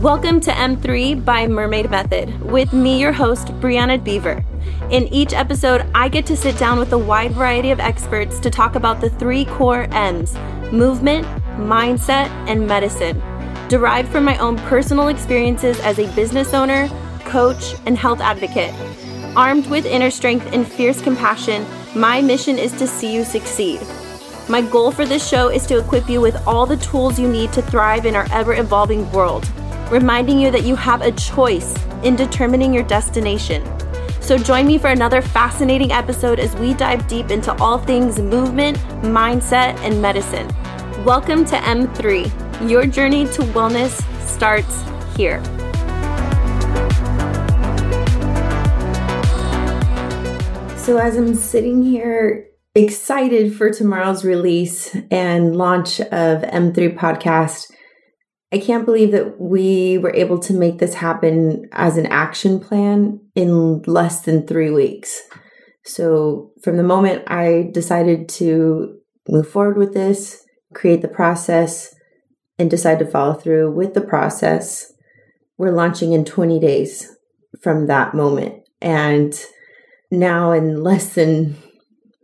Welcome to M3 by Mermaid Method with me, your host, Brianna Beaver. In each episode, I get to sit down with a wide variety of experts to talk about the three core M's movement, mindset, and medicine, derived from my own personal experiences as a business owner, coach, and health advocate. Armed with inner strength and fierce compassion, my mission is to see you succeed. My goal for this show is to equip you with all the tools you need to thrive in our ever evolving world reminding you that you have a choice in determining your destination. So join me for another fascinating episode as we dive deep into all things movement, mindset, and medicine. Welcome to M3. Your journey to wellness starts here. So, as I'm sitting here excited for tomorrow's release and launch of M3 podcast, I can't believe that we were able to make this happen as an action plan in less than three weeks. So, from the moment I decided to move forward with this, create the process, and decide to follow through with the process, we're launching in 20 days from that moment. And now, in less than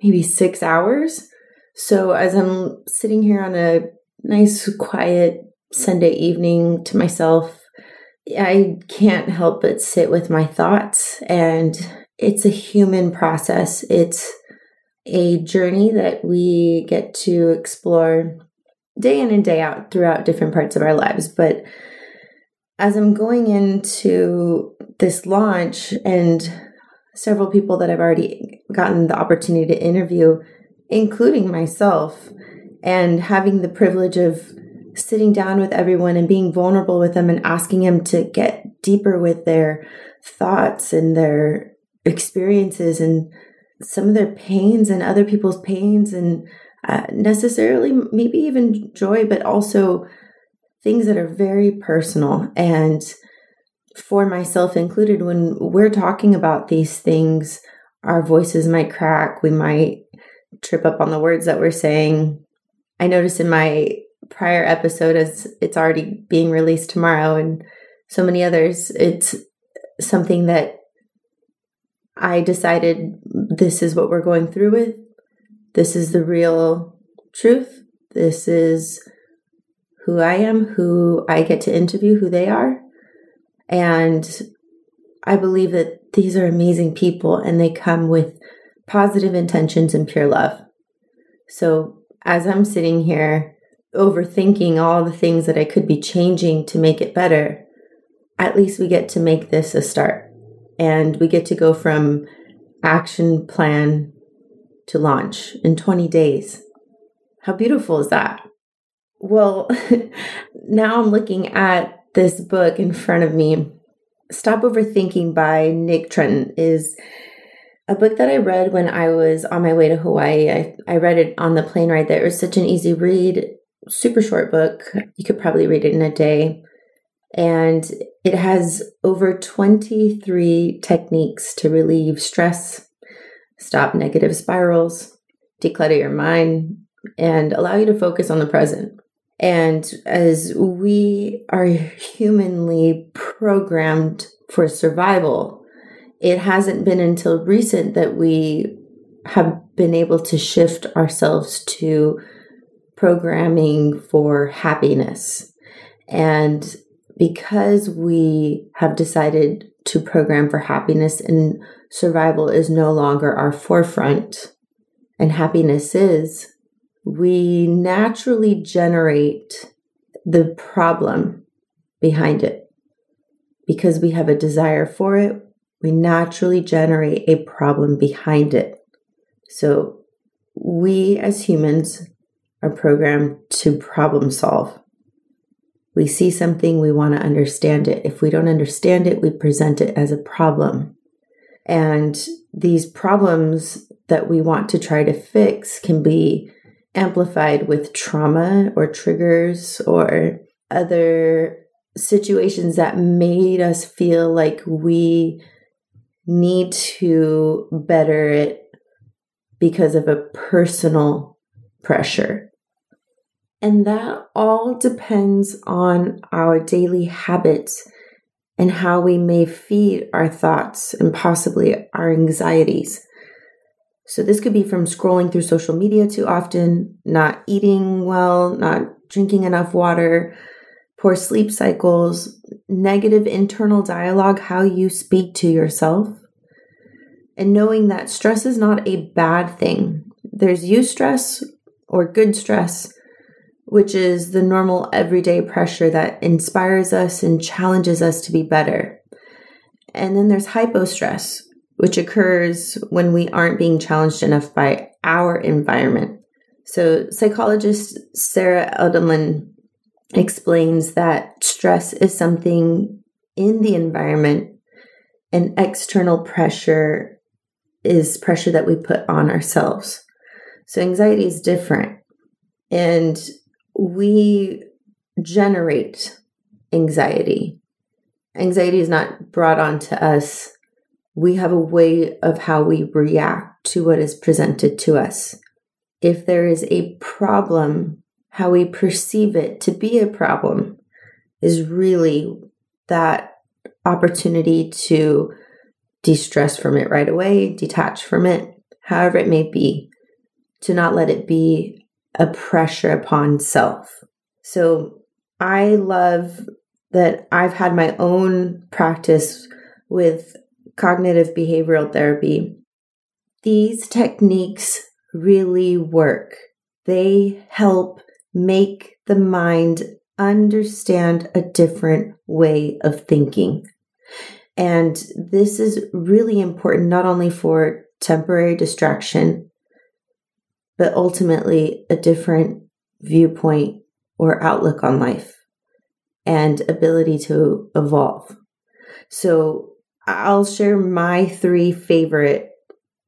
maybe six hours. So, as I'm sitting here on a nice, quiet Sunday evening to myself, I can't help but sit with my thoughts. And it's a human process. It's a journey that we get to explore day in and day out throughout different parts of our lives. But as I'm going into this launch and several people that I've already gotten the opportunity to interview, including myself, and having the privilege of sitting down with everyone and being vulnerable with them and asking them to get deeper with their thoughts and their experiences and some of their pains and other people's pains and uh, necessarily maybe even joy, but also things that are very personal. And for myself included, when we're talking about these things, our voices might crack, we might trip up on the words that we're saying. I notice in my prior episode as it's already being released tomorrow and so many others. It's something that i decided this is what we're going through with. This is the real truth. This is who i am who i get to interview who they are. And i believe that these are amazing people and they come with positive intentions and pure love. So as i'm sitting here overthinking all the things that I could be changing to make it better, at least we get to make this a start. And we get to go from action plan to launch in 20 days. How beautiful is that? Well, now I'm looking at this book in front of me. Stop Overthinking by Nick Trenton is a book that I read when I was on my way to Hawaii. I, I read it on the plane ride there. It was such an easy read super short book. You could probably read it in a day. And it has over 23 techniques to relieve stress, stop negative spirals, declutter your mind, and allow you to focus on the present. And as we are humanly programmed for survival, it hasn't been until recent that we have been able to shift ourselves to programming for happiness. And because we have decided to program for happiness and survival is no longer our forefront, and happiness is, we naturally generate the problem behind it. Because we have a desire for it, we naturally generate a problem behind it. So, we as humans are programmed to problem solve. We see something, we want to understand it. If we don't understand it, we present it as a problem. And these problems that we want to try to fix can be amplified with trauma or triggers or other situations that made us feel like we need to better it because of a personal pressure. And that all depends on our daily habits and how we may feed our thoughts and possibly our anxieties. So, this could be from scrolling through social media too often, not eating well, not drinking enough water, poor sleep cycles, negative internal dialogue, how you speak to yourself, and knowing that stress is not a bad thing. There's eustress or good stress, which is the normal everyday pressure that inspires us and challenges us to be better. And then there's hypostress, which occurs when we aren't being challenged enough by our environment. So, psychologist Sarah Edelman explains that stress is something in the environment, and external pressure is pressure that we put on ourselves. So, anxiety is different. And we generate anxiety. Anxiety is not brought on to us. We have a way of how we react to what is presented to us. If there is a problem, how we perceive it to be a problem is really that opportunity to de stress from it right away, detach from it, however it may be, to not let it be a pressure upon self. So I love that I've had my own practice with cognitive behavioral therapy. These techniques really work. They help make the mind understand a different way of thinking. And this is really important not only for temporary distraction, but ultimately a different viewpoint or outlook on life and ability to evolve. So I'll share my three favorite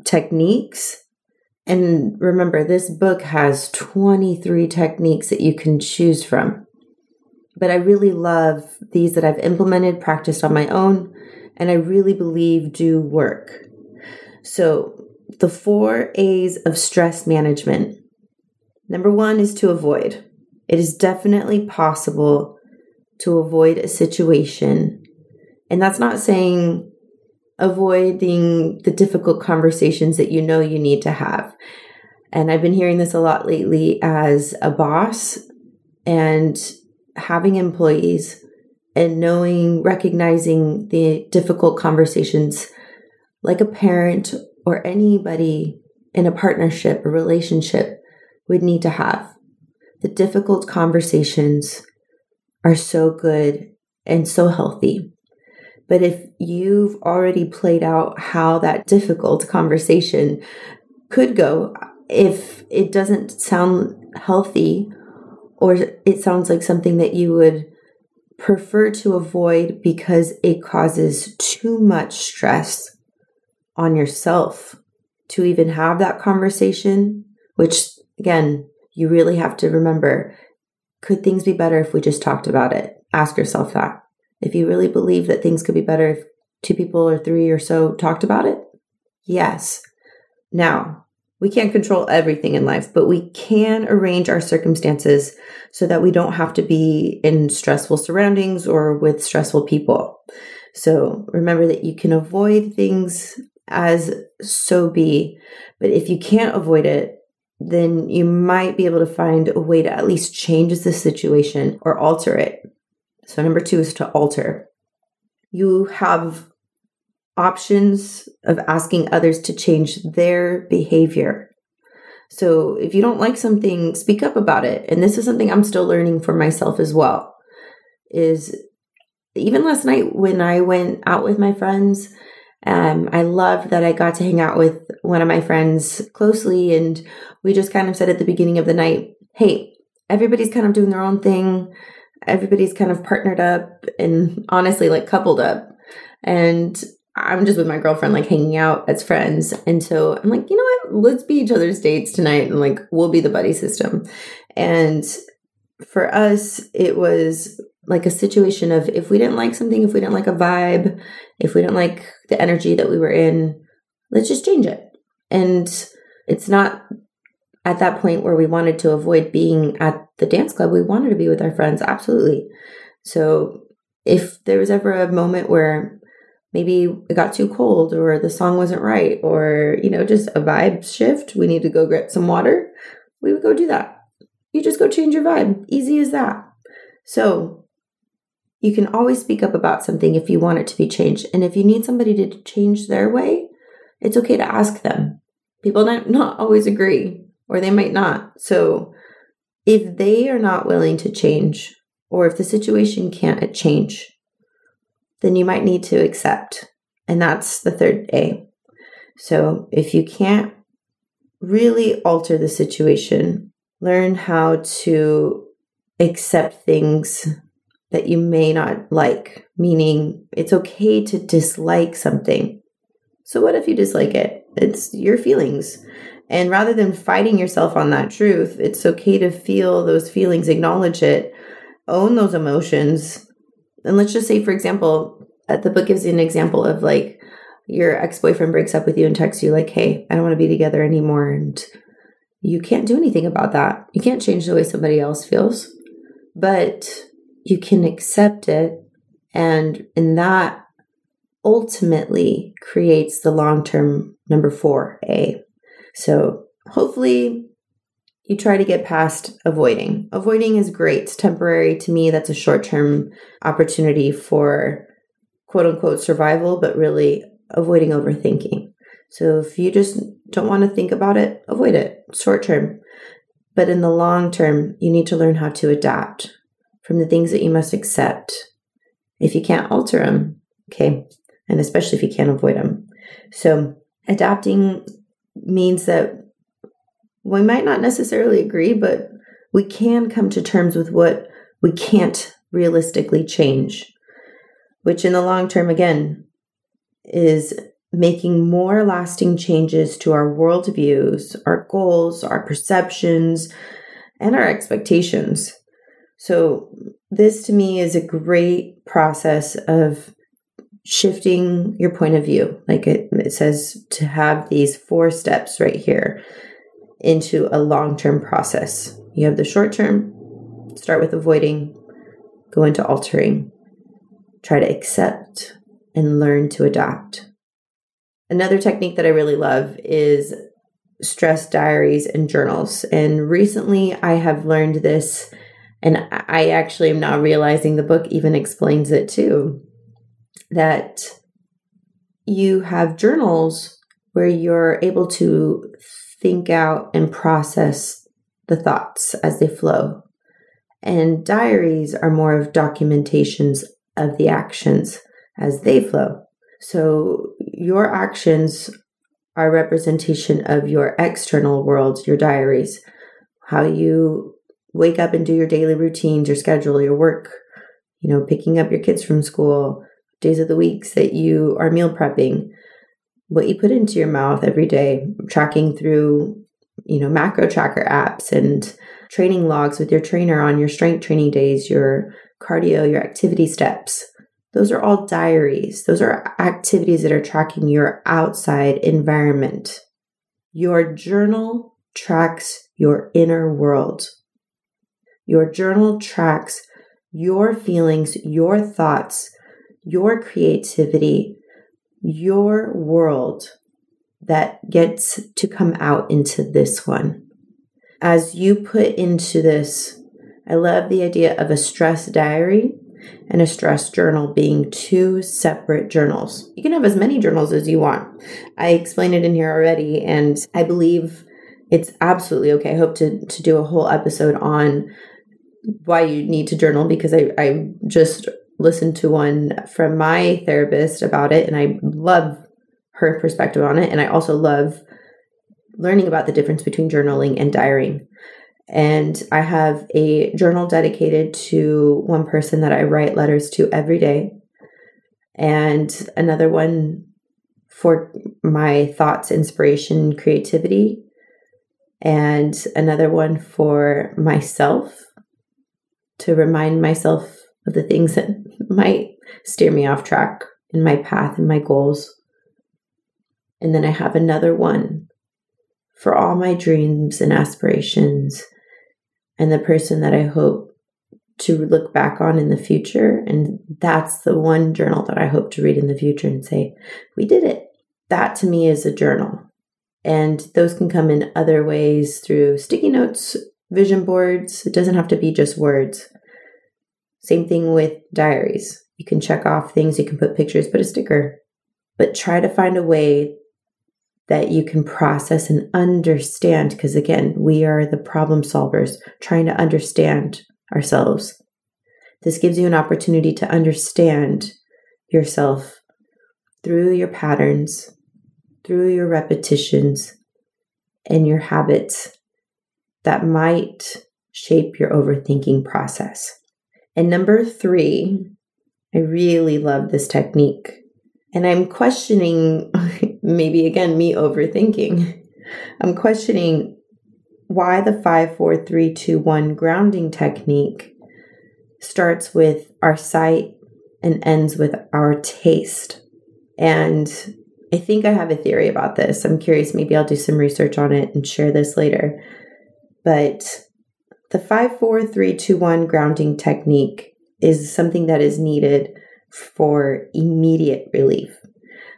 techniques. And remember, this book has 23 techniques that you can choose from. But I really love these that I've implemented, practiced on my own, and I really believe do work. So the four A's of stress management. Number one is to avoid. It is definitely possible to avoid a situation. And that's not saying avoiding the difficult conversations that you know you need to have. And I've been hearing this a lot lately as a boss and having employees and knowing, recognizing the difficult conversations like a parent or anybody in a partnership or relationship would need to have. The difficult conversations are so good and so healthy. But if you've already played out how that difficult conversation could go, if it doesn't sound healthy or it sounds like something that you would prefer to avoid because it causes too much stress on yourself to even have that conversation, which again, you really have to remember could things be better if we just talked about it? Ask yourself that. If you really believe that things could be better if two people or three or so talked about it, yes. Now, we can't control everything in life, but we can arrange our circumstances so that we don't have to be in stressful surroundings or with stressful people. So remember that you can avoid things as so be. But if you can't avoid it, then you might be able to find a way to at least change the situation or alter it. So, number two is to alter. You have options of asking others to change their behavior. So, if you don't like something, speak up about it. And this is something I'm still learning for myself as well. Is even last night when I went out with my friends, um, I loved that I got to hang out with one of my friends closely, and we just kind of said at the beginning of the night, hey, everybody's kind of doing their own thing. Everybody's kind of partnered up and honestly, like coupled up. And I'm just with my girlfriend, like hanging out as friends. And so I'm like, you know what? Let's be each other's dates tonight and like we'll be the buddy system. And for us, it was like a situation of if we didn't like something, if we didn't like a vibe, if we don't like the energy that we were in, let's just change it. And it's not at that point where we wanted to avoid being at the dance club, we wanted to be with our friends, absolutely. So if there was ever a moment where maybe it got too cold or the song wasn't right or, you know, just a vibe shift, we need to go get some water, we would go do that. You just go change your vibe. Easy as that. So you can always speak up about something if you want it to be changed. And if you need somebody to change their way, it's okay to ask them. People might not always agree, or they might not. So if they are not willing to change, or if the situation can't change, then you might need to accept. And that's the third A. So if you can't really alter the situation, learn how to accept things that you may not like, meaning it's okay to dislike something. So, what if you dislike it? It's your feelings. And rather than fighting yourself on that truth, it's okay to feel those feelings, acknowledge it, own those emotions. And let's just say, for example, uh, the book gives you an example of like your ex boyfriend breaks up with you and texts you, like, hey, I don't want to be together anymore. And you can't do anything about that. You can't change the way somebody else feels, but you can accept it. And in that ultimately creates the long term number four, A. So hopefully you try to get past avoiding. Avoiding is great. It's temporary. To me, that's a short term opportunity for quote unquote survival, but really avoiding overthinking. So if you just don't want to think about it, avoid it short term. But in the long term, you need to learn how to adapt from the things that you must accept. If you can't alter them, okay, and especially if you can't avoid them. So adapting means that we might not necessarily agree, but we can come to terms with what we can't realistically change, which in the long term, again, is making more lasting changes to our worldviews, our goals, our perceptions, and our expectations. So, this to me is a great process of shifting your point of view. Like it, it says to have these four steps right here into a long term process. You have the short term, start with avoiding, go into altering, try to accept, and learn to adapt. Another technique that I really love is stress diaries and journals. And recently I have learned this, and I actually am now realizing the book even explains it too that you have journals where you're able to think out and process the thoughts as they flow. And diaries are more of documentations of the actions as they flow. So your actions are representation of your external world, your diaries, how you wake up and do your daily routines, your schedule, your work, you know, picking up your kids from school, days of the weeks that you are meal prepping, what you put into your mouth every day, tracking through, you know, macro tracker apps and training logs with your trainer on your strength training days, your cardio, your activity steps. Those are all diaries. Those are activities that are tracking your outside environment. Your journal tracks your inner world. Your journal tracks your feelings, your thoughts, your creativity, your world that gets to come out into this one. As you put into this, I love the idea of a stress diary and a stress journal being two separate journals. You can have as many journals as you want. I explained it in here already, and I believe it's absolutely okay. I hope to, to do a whole episode on why you need to journal because I, I just listened to one from my therapist about it, and I love her perspective on it. And I also love learning about the difference between journaling and diarying. And I have a journal dedicated to one person that I write letters to every day, and another one for my thoughts, inspiration, creativity, and another one for myself to remind myself of the things that might steer me off track in my path and my goals. And then I have another one for all my dreams and aspirations and the person that I hope to look back on in the future. And that's the one journal that I hope to read in the future and say, we did it. That to me is a journal. And those can come in other ways through sticky notes, vision boards. It doesn't have to be just words. Same thing with diaries. You can check off things, you can put pictures, put a sticker, but try to find a way that you can process and understand. Because again, we are the problem solvers trying to understand ourselves. This gives you an opportunity to understand yourself through your patterns, through your repetitions, and your habits that might shape your overthinking process. And number three, I really love this technique. And I'm questioning, maybe again, me overthinking. I'm questioning why the 5 4 3 2 1 grounding technique starts with our sight and ends with our taste. And I think I have a theory about this. I'm curious, maybe I'll do some research on it and share this later. But the 5 4 3 2 1 grounding technique is something that is needed for immediate relief.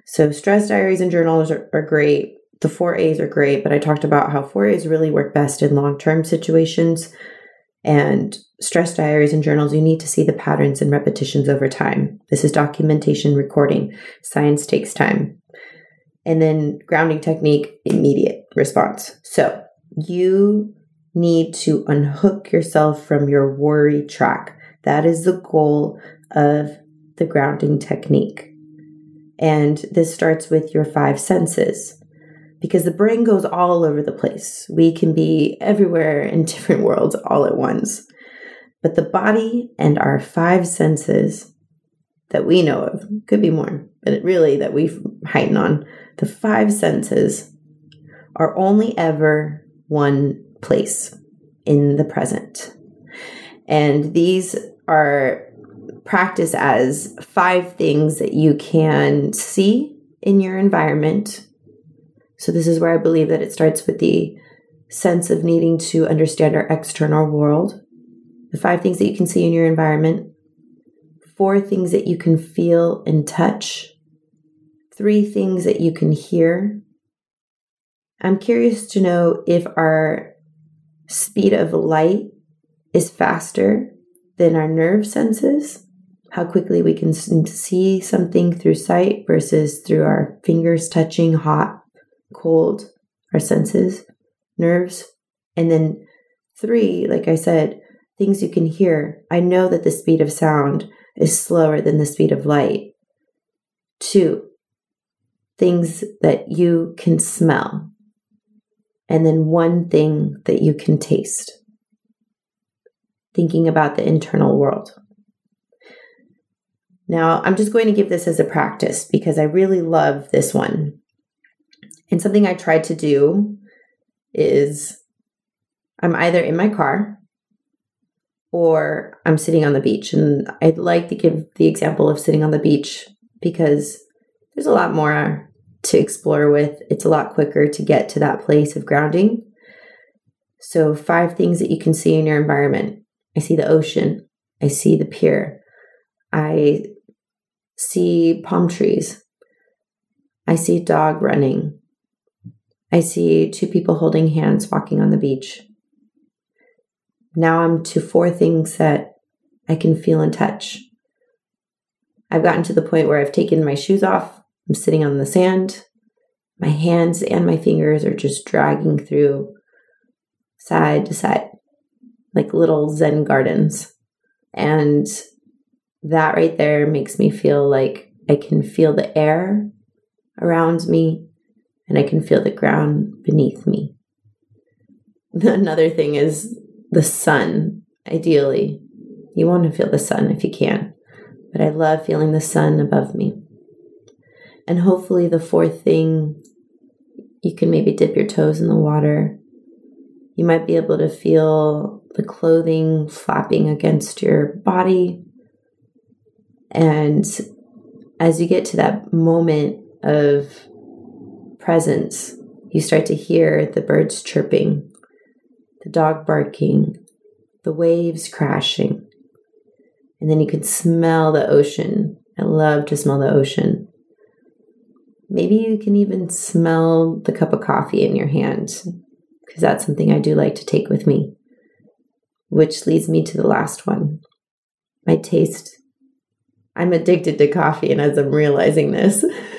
So, stress diaries and journals are, are great the four A's are great, but I talked about how four A's really work best in long term situations. And stress diaries and journals, you need to see the patterns and repetitions over time. This is documentation recording. Science takes time. And then grounding technique, immediate response. So you need to unhook yourself from your worry track. That is the goal of the grounding technique. And this starts with your five senses because the brain goes all over the place. We can be everywhere in different worlds all at once. But the body and our five senses that we know of could be more, but it really that we heighten on the five senses are only ever one place in the present. And these are practiced as five things that you can see in your environment so, this is where I believe that it starts with the sense of needing to understand our external world, the five things that you can see in your environment, four things that you can feel and touch, three things that you can hear. I'm curious to know if our speed of light is faster than our nerve senses, how quickly we can see something through sight versus through our fingers touching hot cold, our senses, nerves. And then three, like I said, things you can hear. I know that the speed of sound is slower than the speed of light. Two, things that you can smell. And then one thing that you can taste. Thinking about the internal world. Now, I'm just going to give this as a practice because I really love this one. And something I try to do is I'm either in my car or I'm sitting on the beach. And I'd like to give the example of sitting on the beach because there's a lot more to explore with. It's a lot quicker to get to that place of grounding. So, five things that you can see in your environment I see the ocean, I see the pier, I see palm trees, I see a dog running, I see two people holding hands walking on the beach. Now I'm to four things that I can feel and touch. I've gotten to the point where I've taken my shoes off. I'm sitting on the sand. My hands and my fingers are just dragging through side to side, like little Zen gardens. And that right there makes me feel like I can feel the air around me and I can feel the ground beneath me. Another thing is the sun, ideally. You want to feel the sun if you can, but I love feeling the sun above me. And hopefully, the fourth thing, you can maybe dip your toes in the water. You might be able to feel the clothing flapping against your body. And as you get to that moment of presence You start to hear the birds chirping, the dog barking, the waves crashing. And then you can smell the ocean. I love to smell the ocean. Maybe you can even smell the cup of coffee in your hand, because that's something I do like to take with me. Which leads me to the last one my taste. I'm addicted to coffee, and as I'm realizing this,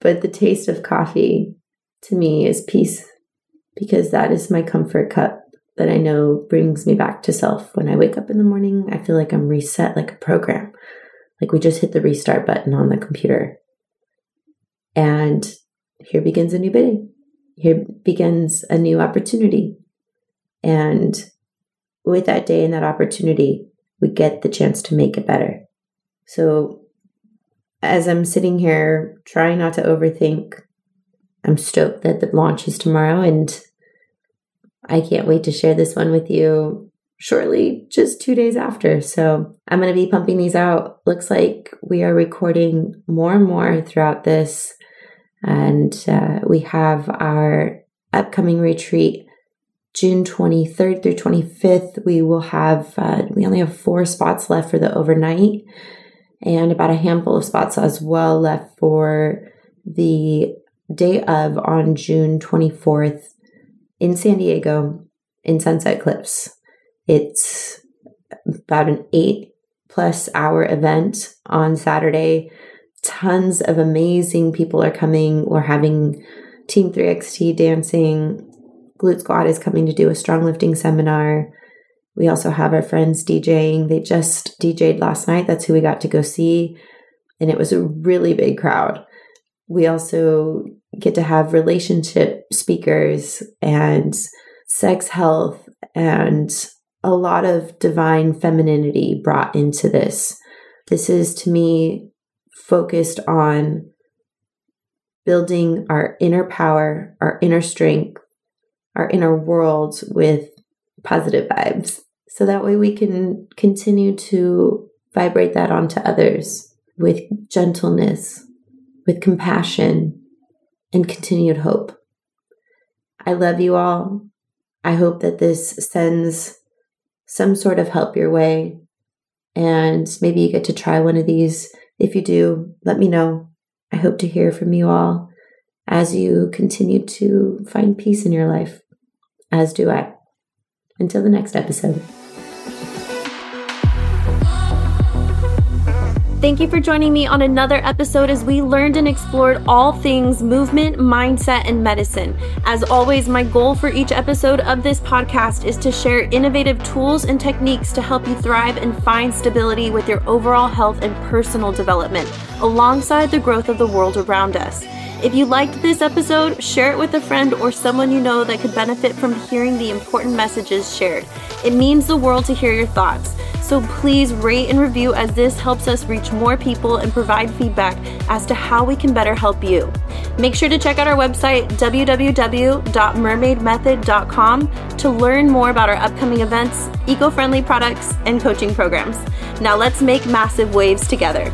but the taste of coffee to me is peace because that is my comfort cup that I know brings me back to self. When I wake up in the morning, I feel like I'm reset like a program. Like we just hit the restart button on the computer. And here begins a new bidding. Here begins a new opportunity. And with that day and that opportunity, we get the chance to make it better. So as I'm sitting here trying not to overthink, I'm stoked that the launch is tomorrow and I can't wait to share this one with you shortly, just two days after. So I'm going to be pumping these out. Looks like we are recording more and more throughout this. And uh, we have our upcoming retreat June 23rd through 25th. We will have, uh, we only have four spots left for the overnight and about a handful of spots as well left for the day of on June 24th in San Diego in Sunset Cliffs. It's about an eight plus hour event on Saturday. Tons of amazing people are coming. We're having Team 3XT dancing. Glute Squad is coming to do a strong lifting seminar. We also have our friends DJing. They just DJ'd last night. That's who we got to go see. And it was a really big crowd. We also get to have relationship speakers and sex health and a lot of divine femininity brought into this. This is to me focused on building our inner power, our inner strength, our inner world with positive vibes. So that way we can continue to vibrate that onto others with gentleness, with compassion, and continued hope. I love you all. I hope that this sends some sort of help your way. And maybe you get to try one of these. If you do, let me know. I hope to hear from you all as you continue to find peace in your life, as do I. Until the next episode. Thank you for joining me on another episode as we learned and explored all things movement, mindset, and medicine. As always, my goal for each episode of this podcast is to share innovative tools and techniques to help you thrive and find stability with your overall health and personal development, alongside the growth of the world around us. If you liked this episode, share it with a friend or someone you know that could benefit from hearing the important messages shared. It means the world to hear your thoughts. So please rate and review as this helps us reach more people and provide feedback as to how we can better help you. Make sure to check out our website, www.mermaidmethod.com, to learn more about our upcoming events, eco friendly products, and coaching programs. Now let's make massive waves together.